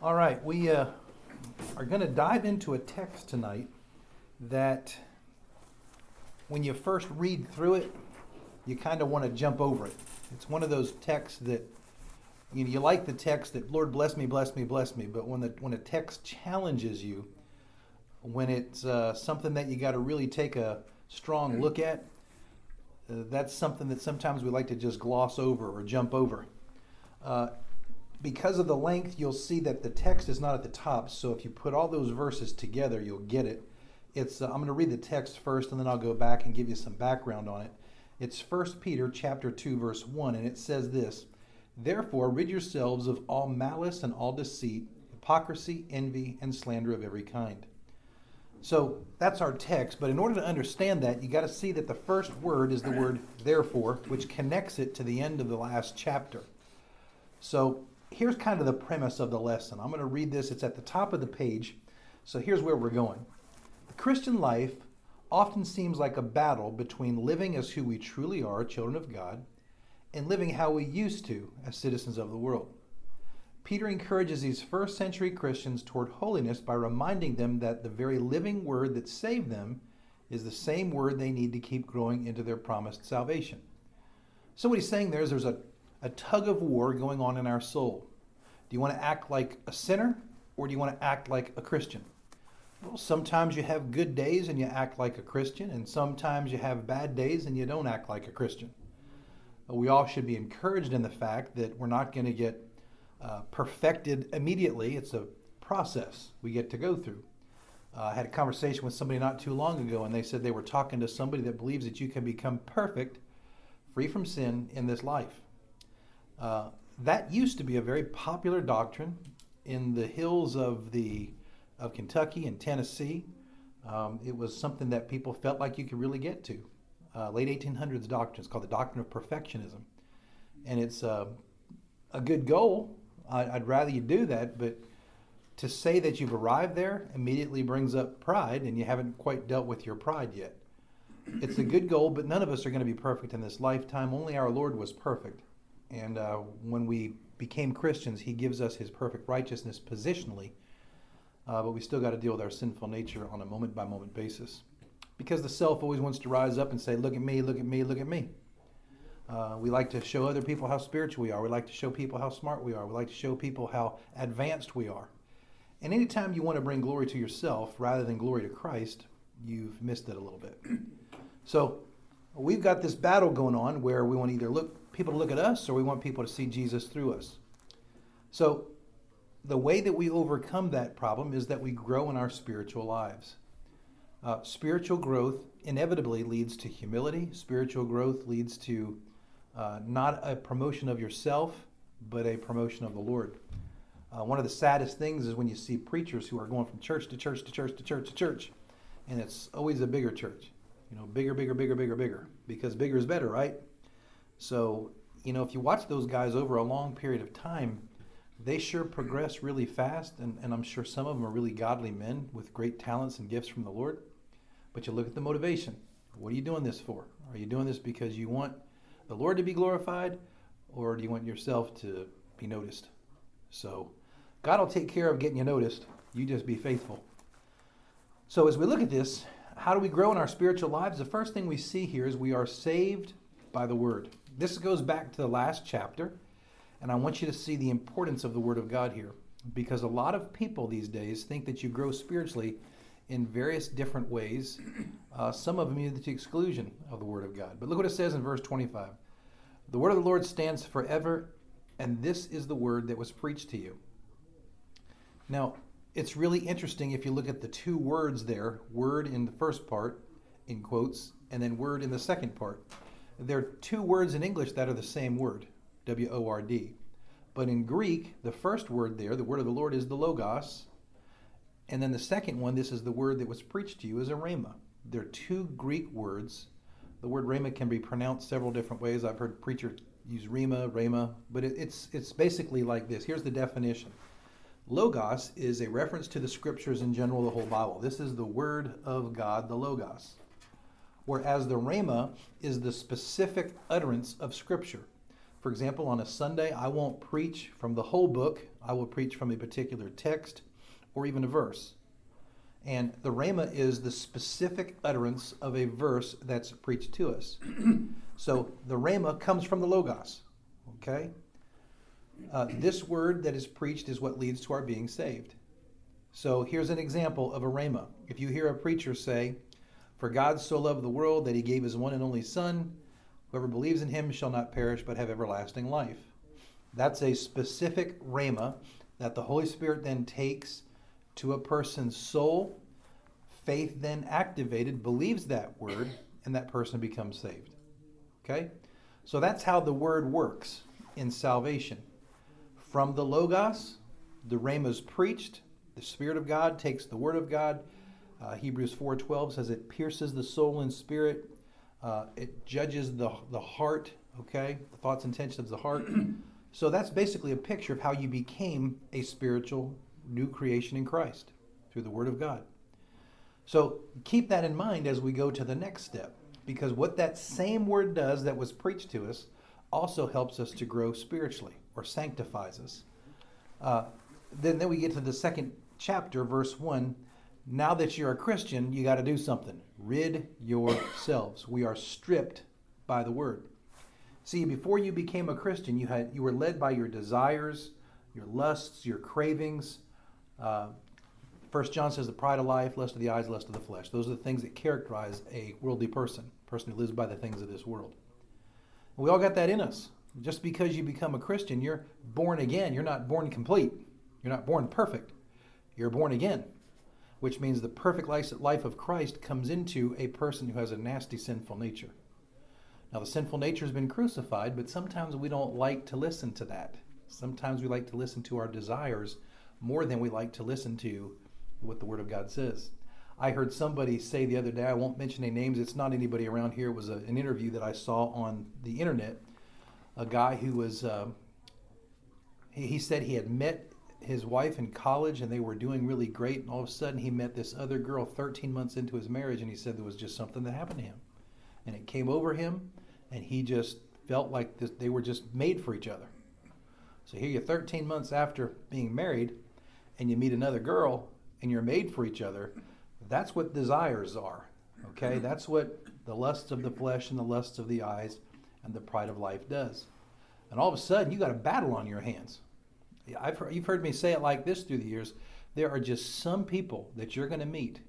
All right, we uh, are going to dive into a text tonight that when you first read through it, you kind of want to jump over it. It's one of those texts that you know, you like the text that Lord bless me, bless me, bless me, but when the when a text challenges you, when it's uh, something that you got to really take a strong look at, uh, that's something that sometimes we like to just gloss over or jump over. Because of the length, you'll see that the text is not at the top. So if you put all those verses together, you'll get it. It's uh, I'm going to read the text first, and then I'll go back and give you some background on it. It's 1 Peter chapter 2 verse 1 and it says this, "Therefore rid yourselves of all malice and all deceit, hypocrisy, envy, and slander of every kind." So that's our text, but in order to understand that, you got to see that the first word is the word therefore, which connects it to the end of the last chapter. So here's kind of the premise of the lesson. I'm going to read this, it's at the top of the page. So here's where we're going. The Christian life often seems like a battle between living as who we truly are, children of God, and living how we used to as citizens of the world. Peter encourages these first century Christians toward holiness by reminding them that the very living word that saved them is the same word they need to keep growing into their promised salvation. So, what he's saying there is there's a, a tug of war going on in our soul. Do you want to act like a sinner or do you want to act like a Christian? Well, sometimes you have good days and you act like a Christian, and sometimes you have bad days and you don't act like a Christian. We all should be encouraged in the fact that we're not going to get uh, perfected immediately. It's a process we get to go through. Uh, I had a conversation with somebody not too long ago, and they said they were talking to somebody that believes that you can become perfect, free from sin in this life. Uh, that used to be a very popular doctrine in the hills of the of Kentucky and Tennessee. Um, it was something that people felt like you could really get to. Uh, late 1800s doctrine. It's called the doctrine of perfectionism, and it's uh, a good goal. I, I'd rather you do that, but to say that you've arrived there immediately brings up pride, and you haven't quite dealt with your pride yet. It's a good goal, but none of us are going to be perfect in this lifetime. Only our Lord was perfect. And uh, when we became Christians, He gives us His perfect righteousness positionally uh, but we still got to deal with our sinful nature on a moment by moment basis. Because the self always wants to rise up and say, Look at me, look at me, look at me. Uh, we like to show other people how spiritual we are. We like to show people how smart we are. We like to show people how advanced we are. And anytime you want to bring glory to yourself rather than glory to Christ, you've missed it a little bit. So we've got this battle going on where we want either look people to look at us or we want people to see Jesus through us. So the way that we overcome that problem is that we grow in our spiritual lives. Uh, spiritual growth inevitably leads to humility. Spiritual growth leads to uh, not a promotion of yourself, but a promotion of the Lord. Uh, one of the saddest things is when you see preachers who are going from church to church to church to church to church, and it's always a bigger church. You know, bigger, bigger, bigger, bigger, bigger, because bigger is better, right? So, you know, if you watch those guys over a long period of time, they sure progress really fast, and, and I'm sure some of them are really godly men with great talents and gifts from the Lord. But you look at the motivation. What are you doing this for? Are you doing this because you want the Lord to be glorified, or do you want yourself to be noticed? So, God will take care of getting you noticed. You just be faithful. So, as we look at this, how do we grow in our spiritual lives? The first thing we see here is we are saved by the Word. This goes back to the last chapter and I want you to see the importance of the Word of God here. Because a lot of people these days think that you grow spiritually in various different ways, uh, some of them to the exclusion of the Word of God. But look what it says in verse 25 The Word of the Lord stands forever, and this is the Word that was preached to you. Now, it's really interesting if you look at the two words there word in the first part, in quotes, and then word in the second part. There are two words in English that are the same word. W O R D. But in Greek, the first word there, the word of the Lord, is the Logos. And then the second one, this is the word that was preached to you, is a Rhema. They're two Greek words. The word Rhema can be pronounced several different ways. I've heard preachers use Rhema, Rhema, but it, it's, it's basically like this. Here's the definition Logos is a reference to the scriptures in general, the whole Bible. This is the word of God, the Logos. Whereas the Rhema is the specific utterance of scripture. For example, on a Sunday, I won't preach from the whole book, I will preach from a particular text or even a verse. And the rhema is the specific utterance of a verse that's preached to us. so the rhema comes from the Logos. Okay? Uh, this word that is preached is what leads to our being saved. So here's an example of a rhema. If you hear a preacher say, For God so loved the world that he gave his one and only Son, whoever believes in him shall not perish but have everlasting life. That's a specific rhema that the Holy Spirit then takes to a person's soul. Faith then activated believes that word, and that person becomes saved. Okay? So that's how the word works in salvation. From the Logos, the Rhema is preached. The Spirit of God takes the Word of God. Uh, Hebrews 4.12 says it pierces the soul and spirit. Uh, it judges the, the heart, okay? The thoughts and intentions of the heart. so that's basically a picture of how you became a spiritual new creation in Christ through the Word of God. So keep that in mind as we go to the next step, because what that same Word does that was preached to us also helps us to grow spiritually or sanctifies us. Uh, then, then we get to the second chapter, verse 1. Now that you're a Christian, you got to do something. Rid yourselves. We are stripped by the word. See, before you became a Christian, you had you were led by your desires, your lusts, your cravings. Uh, First John says the pride of life, lust of the eyes, lust of the flesh. Those are the things that characterize a worldly person, a person who lives by the things of this world. We all got that in us. Just because you become a Christian, you're born again. You're not born complete. You're not born perfect. You're born again, which means the perfect life of Christ comes into a person who has a nasty sinful nature. Now, the sinful nature has been crucified, but sometimes we don't like to listen to that. Sometimes we like to listen to our desires more than we like to listen to what the Word of God says. I heard somebody say the other day, I won't mention any names, it's not anybody around here, it was a, an interview that I saw on the internet. A guy who was, uh, he, he said he had met his wife in college and they were doing really great, and all of a sudden he met this other girl 13 months into his marriage, and he said there was just something that happened to him. And it came over him, and he just felt like this, they were just made for each other. So here you're 13 months after being married, and you meet another girl, and you're made for each other that's what desires are. Okay? That's what the lusts of the flesh and the lusts of the eyes and the pride of life does. And all of a sudden, you got a battle on your hands. I've heard, you've heard me say it like this through the years. There are just some people that you're going to meet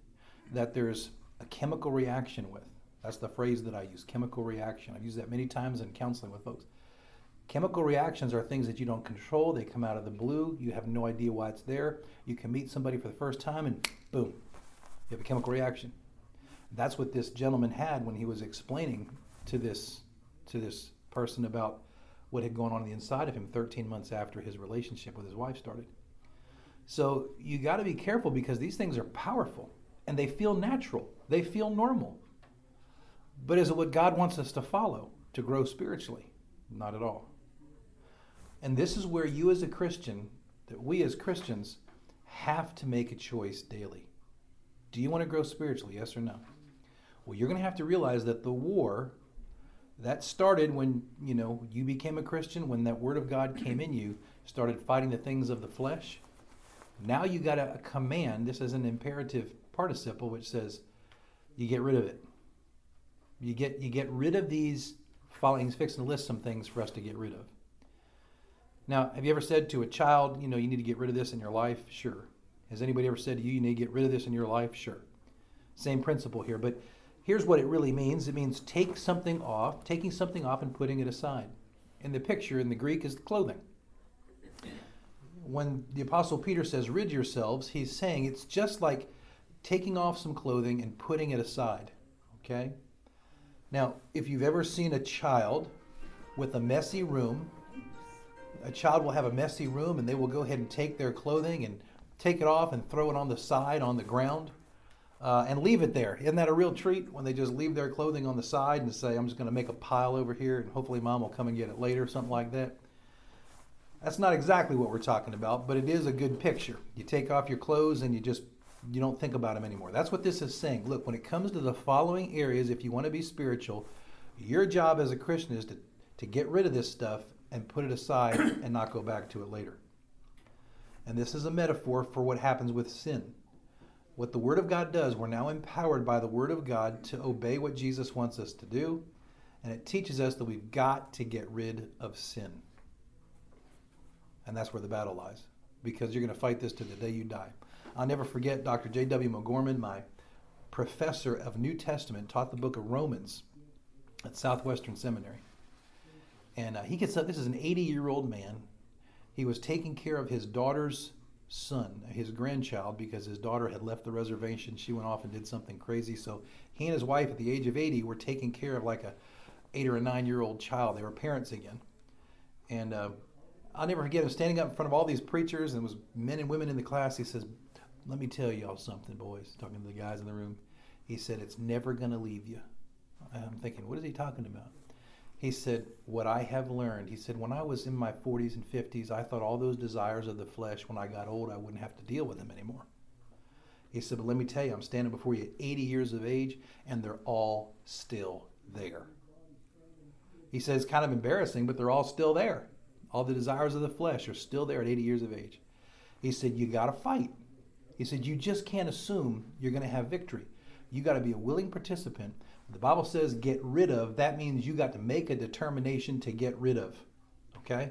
that there's a chemical reaction with. That's the phrase that I use chemical reaction. I've used that many times in counseling with folks. Chemical reactions are things that you don't control. They come out of the blue. You have no idea why it's there. You can meet somebody for the first time and boom, you have a chemical reaction. That's what this gentleman had when he was explaining to this to this person about what had gone on, the inside of him 13 months after his relationship with his wife started. So you got to be careful because these things are powerful and they feel natural. They feel normal. But is it what God wants us to follow to grow spiritually? Not at all. And this is where you as a Christian, that we as Christians have to make a choice daily. Do you want to grow spiritually? Yes or no? Well, you're going to have to realize that the war that started when, you know, you became a Christian, when that word of God came in you, started fighting the things of the flesh. Now you got a, a command. This is an imperative participle which says you get rid of it. You get you get rid of these following fixing to list some things for us to get rid of. Now, have you ever said to a child, you know, you need to get rid of this in your life? Sure. Has anybody ever said to you, you need to get rid of this in your life? Sure. Same principle here. But here's what it really means it means take something off, taking something off and putting it aside. In the picture in the Greek is clothing. When the Apostle Peter says, rid yourselves, he's saying it's just like taking off some clothing and putting it aside. Okay? Now, if you've ever seen a child with a messy room, a child will have a messy room and they will go ahead and take their clothing and take it off and throw it on the side on the ground uh, and leave it there. Isn't that a real treat when they just leave their clothing on the side and say, I'm just going to make a pile over here and hopefully mom will come and get it later, or something like that? That's not exactly what we're talking about, but it is a good picture. You take off your clothes and you just you don't think about them anymore. That's what this is saying. Look, when it comes to the following areas, if you want to be spiritual, your job as a Christian is to, to get rid of this stuff and put it aside and not go back to it later. And this is a metaphor for what happens with sin. What the Word of God does, we're now empowered by the Word of God to obey what Jesus wants us to do. And it teaches us that we've got to get rid of sin. And that's where the battle lies, because you're going to fight this to the day you die. I'll never forget Dr. J.W. MacGorman, my professor of New Testament, taught the book of Romans at Southwestern Seminary. And uh, he gets up, this is an 80 year old man. He was taking care of his daughter's son, his grandchild, because his daughter had left the reservation. She went off and did something crazy. So he and his wife, at the age of 80, were taking care of like a eight or a nine year old child. They were parents again. And uh, I'll never forget him standing up in front of all these preachers, and it was men and women in the class. He says, Let me tell y'all something, boys, talking to the guys in the room. He said, It's never going to leave you. I'm thinking, What is he talking about? He said, What I have learned, he said, when I was in my 40s and 50s, I thought all those desires of the flesh, when I got old, I wouldn't have to deal with them anymore. He said, But let me tell you, I'm standing before you at 80 years of age, and they're all still there. He says, kind of embarrassing, but they're all still there. All the desires of the flesh are still there at 80 years of age. He said, You got to fight. He said, You just can't assume you're going to have victory. You got to be a willing participant. The Bible says get rid of, that means you got to make a determination to get rid of. Okay?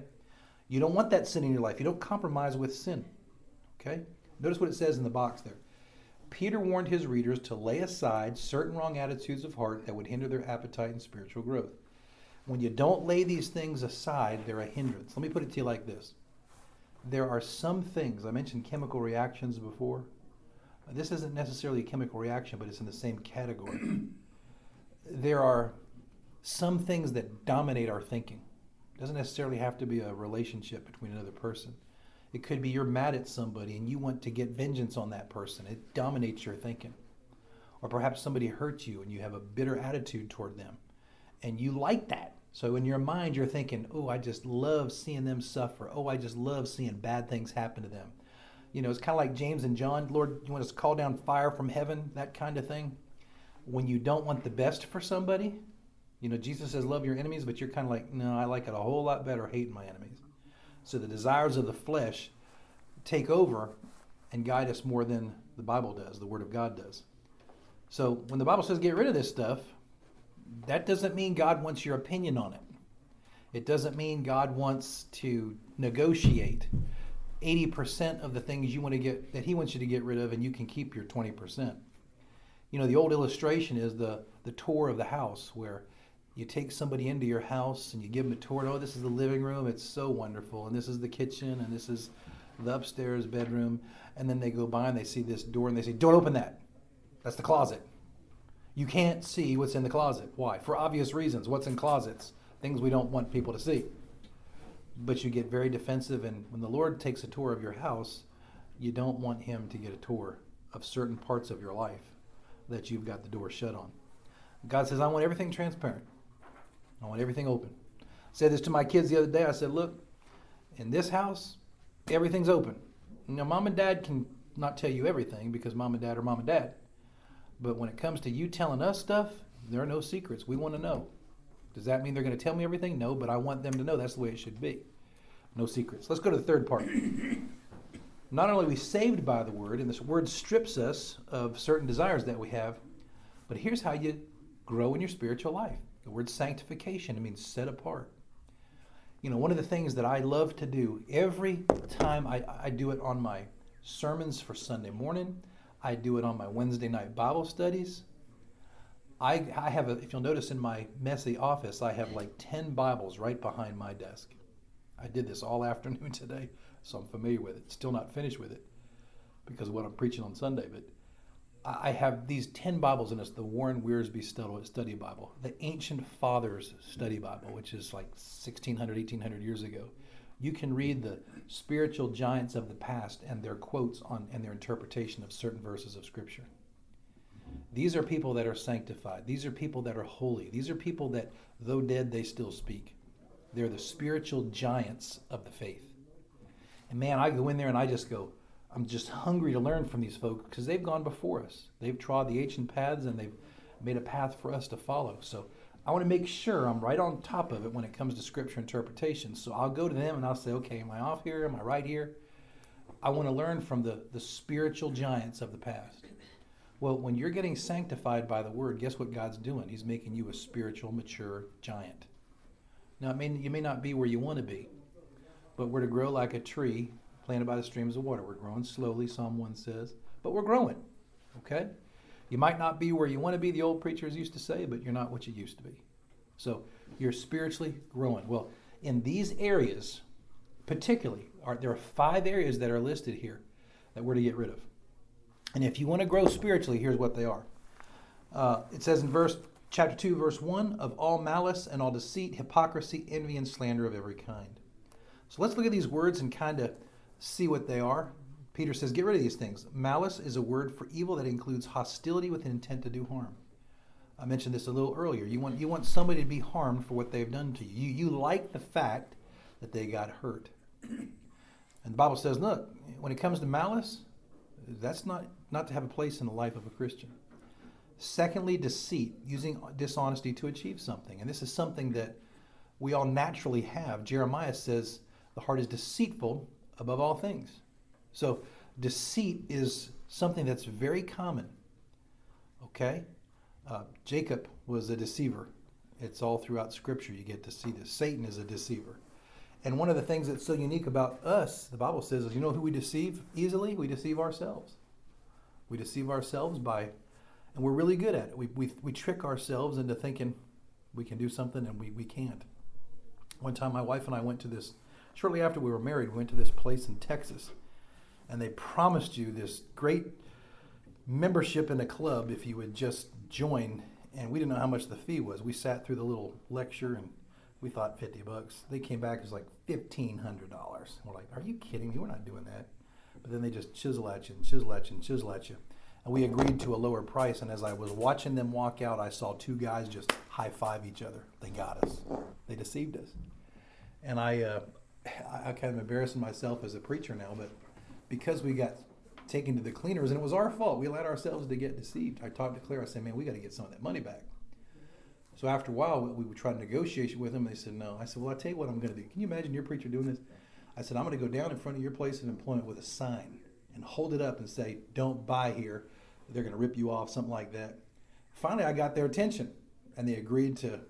You don't want that sin in your life. You don't compromise with sin. Okay? Notice what it says in the box there. Peter warned his readers to lay aside certain wrong attitudes of heart that would hinder their appetite and spiritual growth. When you don't lay these things aside, they're a hindrance. Let me put it to you like this there are some things, I mentioned chemical reactions before. This isn't necessarily a chemical reaction, but it's in the same category. there are some things that dominate our thinking. It doesn't necessarily have to be a relationship between another person. It could be you're mad at somebody and you want to get vengeance on that person. It dominates your thinking. Or perhaps somebody hurt you and you have a bitter attitude toward them and you like that. So in your mind, you're thinking, oh, I just love seeing them suffer. Oh, I just love seeing bad things happen to them. You know, it's kind of like James and John, Lord, you want us to call down fire from heaven, that kind of thing. When you don't want the best for somebody, you know, Jesus says, love your enemies, but you're kind of like, no, I like it a whole lot better hating my enemies. So the desires of the flesh take over and guide us more than the Bible does, the Word of God does. So when the Bible says get rid of this stuff, that doesn't mean God wants your opinion on it. It doesn't mean God wants to negotiate 80% of the things you want to get that he wants you to get rid of and you can keep your 20%. You know, the old illustration is the the tour of the house where you take somebody into your house and you give them a tour. Oh, this is the living room. It's so wonderful. And this is the kitchen and this is the upstairs bedroom. And then they go by and they see this door and they say, "Don't open that. That's the closet." you can't see what's in the closet. Why? For obvious reasons. What's in closets? Things we don't want people to see. But you get very defensive, and when the Lord takes a tour of your house, you don't want Him to get a tour of certain parts of your life that you've got the door shut on. God says, I want everything transparent, I want everything open. I said this to my kids the other day. I said, Look, in this house, everything's open. Now, mom and dad can not tell you everything because mom and dad are mom and dad. But when it comes to you telling us stuff, there are no secrets. We want to know. Does that mean they're going to tell me everything? No, but I want them to know that's the way it should be. No secrets. Let's go to the third part. Not only are we saved by the word, and this word strips us of certain desires that we have, but here's how you grow in your spiritual life. The word sanctification, it means set apart. You know, one of the things that I love to do every time I, I do it on my sermons for Sunday morning, I do it on my Wednesday night Bible studies. I, I have a, if you'll notice in my messy office, I have like 10 Bibles right behind my desk. I did this all afternoon today, so I'm familiar with it. Still not finished with it because of what I'm preaching on Sunday, but I have these 10 Bibles in it's the Warren Wiersbe Study Bible, the Ancient Fathers Study Bible, which is like 1600, 1800 years ago you can read the spiritual giants of the past and their quotes on and their interpretation of certain verses of scripture. These are people that are sanctified. These are people that are holy. These are people that, though dead, they still speak. They're the spiritual giants of the faith. And man, I go in there and I just go, I'm just hungry to learn from these folks because they've gone before us. They've trod the ancient paths and they've made a path for us to follow. So I want to make sure I'm right on top of it when it comes to scripture interpretation. So I'll go to them and I'll say, okay, am I off here? Am I right here? I want to learn from the, the spiritual giants of the past. Well, when you're getting sanctified by the word, guess what God's doing? He's making you a spiritual, mature giant. Now, it may, you may not be where you want to be, but we're to grow like a tree planted by the streams of water. We're growing slowly, Psalm 1 says, but we're growing. Okay? You might not be where you want to be, the old preachers used to say, but you're not what you used to be. So you're spiritually growing. Well, in these areas, particularly, are, there are five areas that are listed here that we're to get rid of. And if you want to grow spiritually, here's what they are. Uh, it says in verse chapter 2, verse 1 of all malice and all deceit, hypocrisy, envy, and slander of every kind. So let's look at these words and kind of see what they are. Peter says, Get rid of these things. Malice is a word for evil that includes hostility with an intent to do harm. I mentioned this a little earlier. You want, you want somebody to be harmed for what they've done to you. You, you like the fact that they got hurt. And the Bible says, look, when it comes to malice, that's not, not to have a place in the life of a Christian. Secondly, deceit, using dishonesty to achieve something. And this is something that we all naturally have. Jeremiah says the heart is deceitful above all things. So deceit is something that's very common. Okay? Uh, Jacob was a deceiver. It's all throughout Scripture. You get to see this. Satan is a deceiver. And one of the things that's so unique about us, the Bible says, is you know who we deceive easily? We deceive ourselves. We deceive ourselves by, and we're really good at it. We, we, we trick ourselves into thinking we can do something and we, we can't. One time, my wife and I went to this, shortly after we were married, we went to this place in Texas and they promised you this great membership in a club if you would just join. And we didn't know how much the fee was. We sat through the little lecture and we thought 50 bucks. They came back, it was like $1,500. We're like, are you kidding me? We're not doing that. But then they just chisel at you and chisel at you and chisel at you. And we agreed to a lower price. And as I was watching them walk out, I saw two guys just high five each other. They got us. They deceived us. And I, uh, I kind of embarrassing myself as a preacher now, but because we got taken to the cleaners, and it was our fault. We allowed ourselves to get deceived. I talked to Claire. I said, "Man, we got to get some of that money back." So after a while, we would try to negotiate with them. They said no. I said, "Well, I tell you what I'm going to do. Can you imagine your preacher doing this?" I said, "I'm going to go down in front of your place of employment with a sign and hold it up and say, "Don't buy here." They're going to rip you off, something like that. Finally, I got their attention, and they agreed to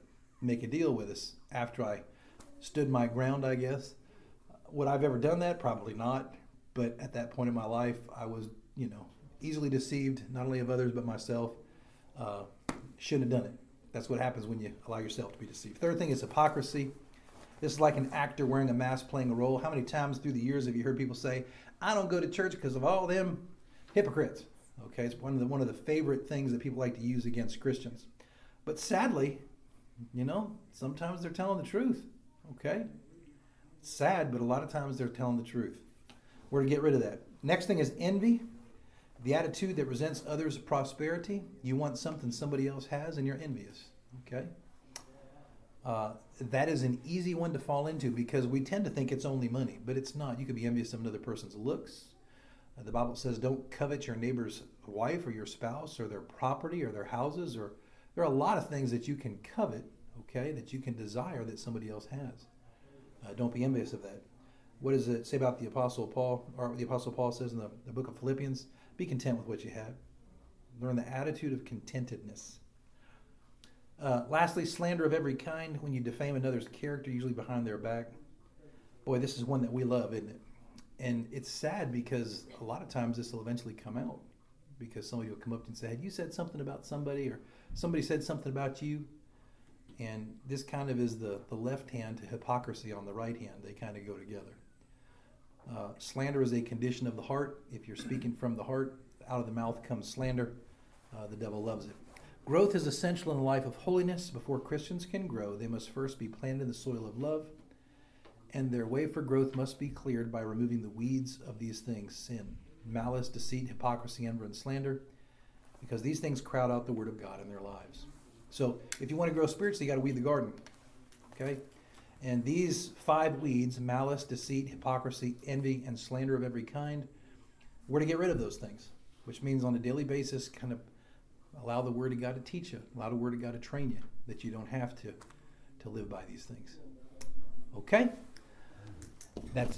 make a deal with us. After I stood my ground, I guess. Would I've ever done that? Probably not. But at that point in my life, I was, you know, easily deceived, not only of others, but myself. Uh, shouldn't have done it. That's what happens when you allow yourself to be deceived. Third thing is hypocrisy. This is like an actor wearing a mask playing a role. How many times through the years have you heard people say, I don't go to church because of all them hypocrites? Okay, it's one of the one of the favorite things that people like to use against Christians. But sadly, you know, sometimes they're telling the truth. Okay? It's sad, but a lot of times they're telling the truth. We're to get rid of that. Next thing is envy, the attitude that resents others' prosperity. You want something somebody else has, and you're envious. Okay? Uh, that is an easy one to fall into because we tend to think it's only money, but it's not. You could be envious of another person's looks. Uh, the Bible says, "Don't covet your neighbor's wife or your spouse or their property or their houses." Or there are a lot of things that you can covet, okay, that you can desire that somebody else has. Uh, don't be envious of that what does it say about the apostle paul or the apostle paul says in the, the book of philippians be content with what you have. Learn the attitude of contentedness. Uh, lastly slander of every kind. When you defame another's character usually behind their back. Boy this is one that we love isn't it? And it's sad because a lot of times this will eventually come out because somebody will come up and say had you said something about somebody or somebody said something about you? And this kind of is the, the left hand to hypocrisy on the right hand. They kind of go together uh, slander is a condition of the heart. If you're speaking from the heart, out of the mouth comes slander. Uh, the devil loves it. Growth is essential in the life of holiness. Before Christians can grow, they must first be planted in the soil of love, and their way for growth must be cleared by removing the weeds of these things sin, malice, deceit, hypocrisy, envy, and slander, because these things crowd out the word of God in their lives. So, if you want to grow spiritually, you got to weed the garden. Okay? And these five weeds malice, deceit, hypocrisy, envy, and slander of every kind we're to get rid of those things, which means on a daily basis, kind of Allow the Word of God to teach you. Allow the Word of God to train you. That you don't have to to live by these things. Okay? That's